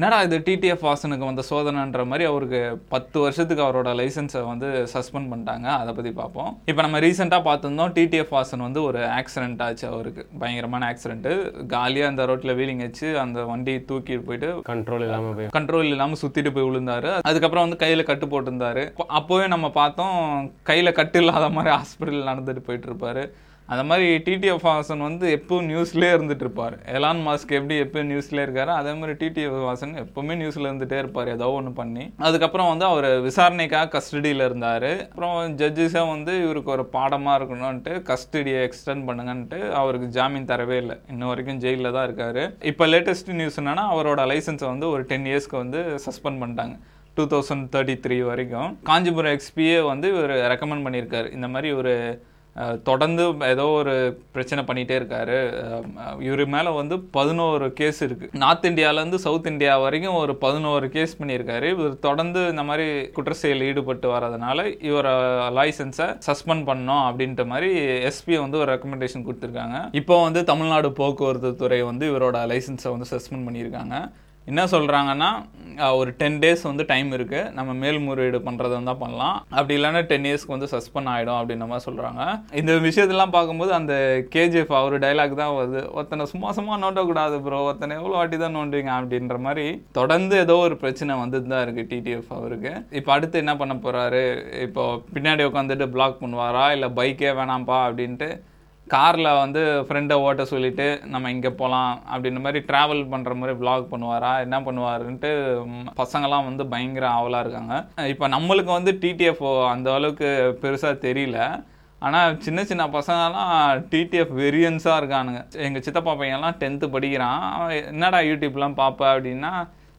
என்னடா இது டிடிஎஃப் வாசனுக்கு வந்த சோதனைன்ற மாதிரி அவருக்கு பத்து வருஷத்துக்கு அவரோட லைசன்ஸை வந்து சஸ்பெண்ட் பண்ணிட்டாங்க. அதை பற்றி பார்ப்போம். இப்போ நம்ம ரீசெண்டாக பார்த்துருந்தோம் டிடிஎஃப் வாசன் வந்து ஒரு ஆக்சிடென்ட் ஆச்சு அவருக்கு. பயங்கரமான ஆக்சிடென்ட்டு காலியாக அந்த ரோட்டில் வீலிங் வச்சு அந்த வண்டி தூக்கிட்டு போயிட்டு கண்ட்ரோல் இல்லாமல் போய் கண்ட்ரோல் இல்லாமல் சுற்றிட்டு போய் விழுந்தாரு. அதுக்கப்புறம் வந்து கையில் கட்டு போட்டிருந்தாரு. அப்ப- அப்போவே நம்ம பார்த்தோம் கையில் கட்டு இல்லாத மாதிரி ஹாஸ்பிட்டல் நடந்துட்டு போயிட்டு இருப்பாரு. அந்த மாதிரி டிடிஎஃப் வாசன் வந்து எப்பவும் நியூஸ்லேயே இருந்துட்டு இருப்பார். எலான் மாஸ்க் எப்படி எப்பயும் நியூஸ்லேயே இருக்காரு அதே மாதிரி டிடிஎஃப் வாசன் எப்பவுமே நியூஸில் இருந்துகிட்டே இருப்பார் ஏதோ ஒன்று பண்ணி. அதுக்கப்புறம் வந்து அவர் விசாரணைக்காக கஸ்டடியில் இருந்தார். அப்புறம் ஜட்ஜஸே வந்து இவருக்கு ஒரு பாடமாக இருக்கணும்ன்ட்டு கஸ்டடியை எக்ஸ்டெண்ட் பண்ணுங்கன்ட்டு அவருக்கு ஜாமீன் தரவே இல்லை. இன்ன வரைக்கும் ஜெயிலில் தான் இருக்கார். இப்போ லேட்டஸ்ட் நியூஸ் என்னன்னா அவரோட லைசன்ஸை வந்து ஒரு டென் இயர்ஸ்க்கு வந்து சஸ்பெண்ட் பண்ணிட்டாங்க. டூ தௌசண்ட் தேர்ட்டி த்ரீ வரைக்கும். காஞ்சிபுரம் எக்ஸ்பியே வந்து இவர் ரெக்கமெண்ட் பண்ணியிருக்காரு. இந்த மாதிரி ஒரு தொடர்ந்து ஏதோ ஒரு பிரச்சனை பண்ணிகிட்டே இருக்காரு. இவர் மேலே வந்து பதினோரு கேஸ் இருக்குது நார்த் இந்தியாவிலேருந்து சவுத் இந்தியா வரைக்கும் ஒரு பதினோரு கேஸ் பண்ணியிருக்காரு. இவர் தொடர்ந்து இந்த மாதிரி குற்ற செயல் ஈடுபட்டு வரதுனால இவரை லைசன்ஸை சஸ்பெண்ட் பண்ணோம் அப்படின்ற மாதிரி எஸ்பி வந்து ஒரு ரெக்கமெண்டேஷன் கொடுத்துருக்காங்க. இப்போ வந்து தமிழ்நாடு போக்குவரத்து துறை வந்து இவரோட லைசன்ஸை வந்து சஸ்பெண்ட் பண்ணியிருக்காங்க. என்ன சொல்கிறாங்கன்னா ஒரு டென் டேஸ் வந்து டைம் இருக்குது நம்ம மேல்முறையீடு பண்ணுறது தான் பண்ணலாம். அப்படி இல்லைன்னா டென் இயர்ஸ்க்கு வந்து சஸ்பெண்ட் ஆகிடும் அப்படின்ற மாதிரி சொல்கிறாங்க இந்த விஷயத்தெல்லாம் பார்க்கும்போது அந்த கேஜிஎஃப் அவர் டைலாக் தான் வருது. ஒருத்தனை சும்மா சும்மா நோண்டக்கூடாது ப்ரோ ஒருத்தனை எவ்வளோ வாட்டி தான் நோண்டுவீங்க அப்படின்ற மாதிரி தொடர்ந்து ஏதோ ஒரு பிரச்சனை வந்துட்டு தான் இருக்குது டிடிஎஃப் அவருக்கு. இப்போ அடுத்து என்ன பண்ண போகிறாரு இப்போ பின்னாடி உட்காந்துட்டு பிளாக் பண்ணுவாரா? இல்லை பைக்கே வேணாம்ப்பா அப்படின்ட்டு காரில் வந்து ஃப்ரெண்டை ஓட்ட சொல்லிட்டு நம்ம இங்கே போகலாம் அப்படின்ற மாதிரி ட்ராவல் பண்ணுற மாதிரி விலாக் பண்ணுவாரா என்ன பண்ணுவாருன்ட்டு ம், வந்து பயங்கர ஆவலாக இருக்காங்க. இப்போ நம்மளுக்கு வந்து டிடிஎஃப் அந்த அளவுக்கு பெருசாக தெரியல. ஆனால் சின்ன சின்ன பசங்கள்லாம் டிடிஎஃப் வெரியன்ஸாக இருக்கானுங்க. எங்கள் சித்தப்பா பையன்லாம் டென்த்து படிக்கிறான். அவன் என்னடா யூடியூப்லாம் பார்ப்ப அப்படின்னா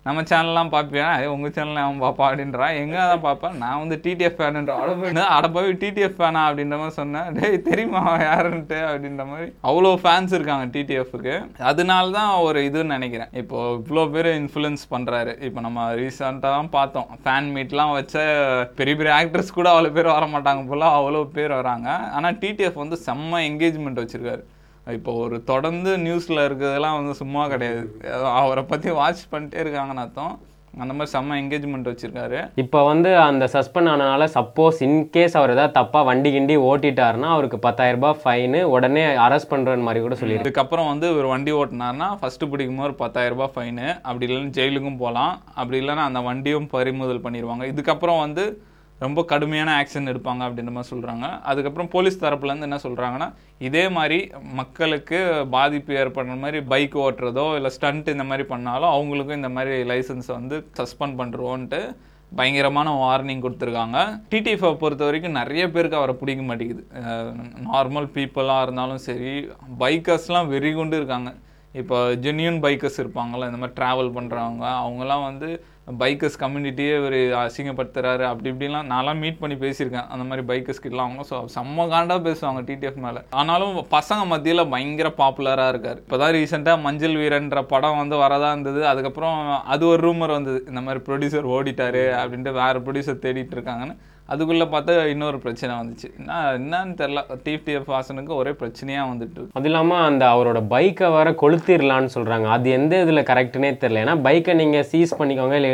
நம்ம சேனல்லாம் பார்ப்பியா உங்கள் உங்க சேனல் அவன் பாப்பா அப்படின்றா? எங்கே தான் பார்ப்பேன் நான் வந்து டிடிஎஃப் ஃபேனுன்ற அட போய் டிடிஎஃப் ஃபேனா அப்படின்ற மாதிரி சொன்னேன். டேய் தெரியுமா அவன் யாருன்ட்டு அப்படின்ற மாதிரி. அவ்வளோ ஃபேன்ஸ் இருக்காங்க டிடிஎஃப்க்கு அதனால தான் ஒரு இதுன்னு நினைக்கிறேன். இப்போ இவ்வளோ பேர் இன்ஃப்ளூயன்ஸ் பண்ணுறாரு இப்போ நம்ம ரீசெண்டாக தான் பார்த்தோம். ஃபேன் மீட்லாம் வச்ச பெரிய பெரிய ஆக்டர்ஸ் கூட அவ்வளோ பேர் வர மாட்டாங்க போல. அவ்வளோ பேர் வராங்க. ஆனால் டிடிஎஃப் வந்து செம்ம என்கேஜ்மெண்ட் வச்சுருக்காரு. இப்போ ஒரு தொடர்ந்து நியூஸில் இருக்கிறதெல்லாம் வந்து சும்மா கிடையாது. அவரை பற்றி வாட்ச் பண்ணிட்டே இருக்காங்கன்னு அர்த்தம். அந்த மாதிரி செம்ம என்கேஜ்மெண்ட் வச்சிருக்காரு. இப்போ வந்து அந்த சஸ்பெண்ட் ஆனனால சப்போஸ் இன்கேஸ் அவர் ஏதாவது தப்பாக வண்டி கிண்டி ஓட்டிட்டாருன்னா அவருக்கு பத்தாயிரம் ரூபாய் ஃபைனு உடனே அரெஸ்ட் பண்ணுறன்னு மாதிரி கூட சொல்லியிருக்கு இதுக்கப்புறம் வந்து இவர் வண்டி ஓட்டினார்னா ஃபர்ஸ்ட் பிடிக்கும் போது பத்தாயிரம் ரூபாய் ஃபைனு அப்படி இல்லைன்னா ஜெயிலுக்கும் போகலாம் அப்படி இல்லைன்னா அந்த வண்டியும் பறிமுதல் பண்ணிடுவாங்க இதுக்கப்புறம் வந்து ரொம்ப கடுமையான ஆக்ஷன் எடுப்பாங்க அப்படின்ற மாதிரி சொல்கிறாங்க அதுக்கப்புறம் போலீஸ் தரப்புலேருந்து என்ன சொல்கிறாங்கன்னா இதே மாதிரி மக்களுக்கு பாதிப்பு ஏற்படுற மாதிரி பைக் ஓட்டுறதோ இல்லை ஸ்டண்ட் இந்த மாதிரி பண்ணாலும் அவங்களுக்கும் இந்த மாதிரி லைசன்ஸை வந்து சஸ்பெண்ட் பண்ணுறோன்ட்டு பயங்கரமான வார்னிங் கொடுத்துருக்காங்க. டிடிஎஃப்பை பொறுத்த வரைக்கும் நிறைய பேருக்கு அவரை பிடிக்க மாட்டேங்குது. நார்மல் பீப்புளாக இருந்தாலும் சரி பைக்கர்ஸ்லாம் வெறி கொண்டு இருக்காங்க. இப்போ ஜென்யூன் பைக்கர்ஸ் இருப்பாங்கள்ல இந்த மாதிரி ட்ராவல் பண்ணுறவங்க அவங்களாம் வந்து பைக்கர்ஸ் கம்யூனிட்டியே இவர் அசிங்கப்படுத்துறாரு அப்படி இப்படிலாம் நான்லாம் மீட் பண்ணி பேசியிருக்கேன். அந்த மாதிரி பைக்கர்ஸ் கிட்டலாம் அவங்க ஸோ செம்ம காண்டாக பேசுவாங்க டிடிஎஃப் மேலே. ஆனாலும் பசங்க மத்தியில் பயங்கர பாப்புலராக இருக்கார். இப்போ தான் ரீசெண்டாக மஞ்சள் வீரன்ற படம் வந்து வரதா இருந்தது. அதுக்கப்புறம் அது ஒரு ரூமர் வந்தது. இந்த மாதிரி ப்ரொடியூசர் ஓடிட்டாரு அப்படின்ட்டு வேறு ப்ரொடியூசர் தேடிட்டு இருக்காங்கன்னு. அதுக்குள்ளே பார்த்தா இன்னொரு பிரச்சனை வந்துச்சு. என்ன என்னன்னு தெரில டிடிஎஃப் வாசனுக்கு ஒரே பிரச்சனையாக வந்துட்டு. அது இல்லாமல் அந்த அவரோட பைக்கை வர கொளுத்திடலான்னு சொல்கிறாங்க அது எந்த இதில் கரெக்டுனே தெரில ஏன்னா பைக்கை நீங்கள் சீஸ் பண்ணிக்கோங்க இல்லை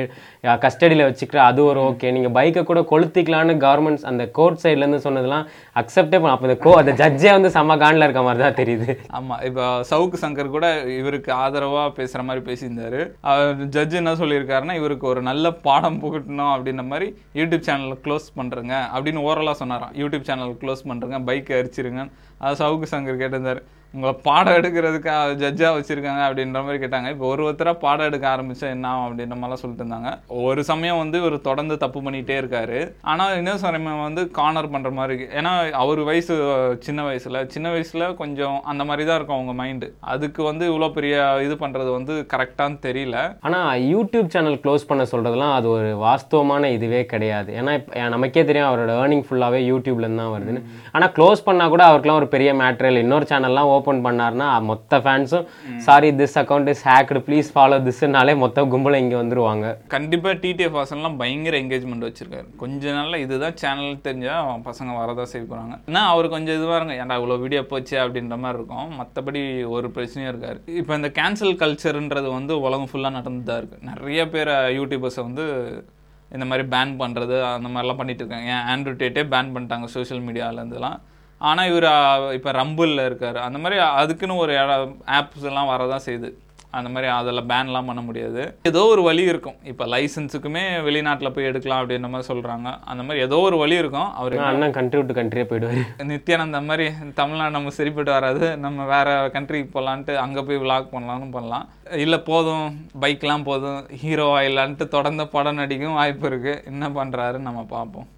கஸ்டடியில் வச்சுக்கிற அது ஒரு ஓகே நீங்கள் பைக்கை கூட கொளுத்திக்கலான்னு கவர்மெண்ட்ஸ் அந்த கோர்ட் சைட்லேருந்து சொன்னதெல்லாம் அக்செப்டே பண்ண அப்போ இந்த கோ அந்த ஜட்ஜே வந்து செம்ம காண்டில் இருக்க மாதிரி தான் தெரியுது. ஆமா இப்போ சவுக்கு சங்கர் கூட இவருக்கு ஆதரவா பேசுற மாதிரி பேசியிருந்தாரு. ஜட்ஜ் என்ன சொல்லியிருக்காருன்னா இவருக்கு ஒரு நல்ல பாடம் புகட்டணும் அப்படின்ற மாதிரி யூடியூப் சேனலை க்ளோஸ் பண்றேங்க அப்படின்னு ஓரலா சொன்னாராம். யூடியூப் சேனல் க்ளோஸ் பண்ணுறேங்க பைக்கை அரிச்சிருங்க அது சவுக்கு சங்கர் கேட்டிருந்தார். உங்களை பாடம் எடுக்கிறதுக்கு ஜட்ஜா வச்சிருக்காங்க அப்படின்ற மாதிரி கேட்டாங்க. இப்போ ஒரு ஒருத்தரா பாடம் எடுக்க ஆரம்பிச்சா என்ன ஆகும் அப்படின்ற மாதிரிலாம் சொல்லிட்டு இருந்தாங்க. ஒரு சமயம் வந்து இவர் தொடர்ந்து தப்பு பண்ணிட்டே இருக்காரு. ஆனா இன்னும் சமயம் வந்து கார்னர் பண்ற மாதிரி ஏன்னா அவர் வயசு சின்ன வயசுல. சின்ன வயசுல கொஞ்சம் அந்த மாதிரி தான் இருக்கும் அவங்க மைண்டு அதுக்கு வந்து இவ்வளோ பெரிய இது பண்றது வந்து கரெக்டான்னு தெரியல. ஆனால் யூடியூப் சேனல் க்ளோஸ் பண்ண சொல்கிறதுலாம் அது ஒரு வாஸ்தவமான இதுவே கிடையாது. ஏன்னா நமக்கே தெரியும் அவரோட ஏர்னிங் ஃபுல்லாகவே யூடியூப்லேருந்து தான் வருதுன்னு. ஆனால் க்ளோஸ் பண்ணால் கூட அவருக்குலாம் ஒரு பெரிய மேட்ரு இல்லை இன்னொரு சேனல்லாம் ஓப்பன் ஓப்பன் பண்ணாருன்னா மொத்த ஃபேன்ஸும் sorry this account is hacked please follow திஸ்னாலே மொத்த கும்பலும் இங்கே வந்துருவாங்க. கண்டிப்பா டிடிஎஃப் வாசன்லாம் பயங்கர என்கேஜ்மெண்ட் வச்சிருக்காரு. கொஞ்ச நாள்ல இதுதான் சேனல் தெரிஞ்சா பசங்க வரதா செய்ய போறாங்க. ஏன்னா அவர் கொஞ்சம் இதுவா இருங்க. ஏன்டா இவ்வளோ வீடியோ போச்சு? அப்படின்ற மாதிரி இருக்கும். மற்றபடி ஒரு பிரச்சனையும் இருக்காரு இப்போ இந்த கேன்சல் கல்ச்சர்ன்றது வந்து உலகம் ஃபுல்லாக நடந்துதான் இருக்கு. நிறைய பேர் யூடியூபர்ஸை வந்து இந்த மாதிரி பேன் பண்ணுறது அந்த மாதிரிலாம் பண்ணிட்டு இருக்காங்க. ஏன் ஆண்ட்ரூ டேட்டே பேன் பண்ணிட்டாங்க சோஷியல் மீடியாவிலேருந்துலாம் ஆனால் இவர் இப்போ ரம்பிளில் இருக்கார். அந்த மாதிரி அதுக்குன்னு ஒரு ஆப்ஸ் எல்லாம் வரதான் செய்யுது. அந்த மாதிரி அதில் பேன்லாம் பண்ண முடியாது. ஏதோ ஒரு வழி இருக்கும். இப்போ லைசன்ஸுக்குமே வெளிநாட்டில் போய் எடுக்கலாம் அப்படின்ற மாதிரி சொல்கிறாங்க அந்த மாதிரி ஏதோ ஒரு வழி இருக்கும். அவர் அண்ணன் கண்ட்ரி விட்டு கண்ட்ரியே போயிடுவாரு. நித்யானந்த மாதிரி தமிழ்நாடு நம்ம சரிப்பட்டு வராது. நம்ம வேற கண்ட்ரிக்கு போகலான்ட்டு அங்கே போய் விளாக் பண்ணலாம்னு பண்ணலாம். இல்லை போதும் பைக்லாம் போதும் ஹீரோ ஆயிடலான்ட்டு தொடர்ந்து படம் நடிக்கும் வாய்ப்பு இருக்குது என்ன பண்ணுறாருன்னு நம்ம பார்ப்போம்.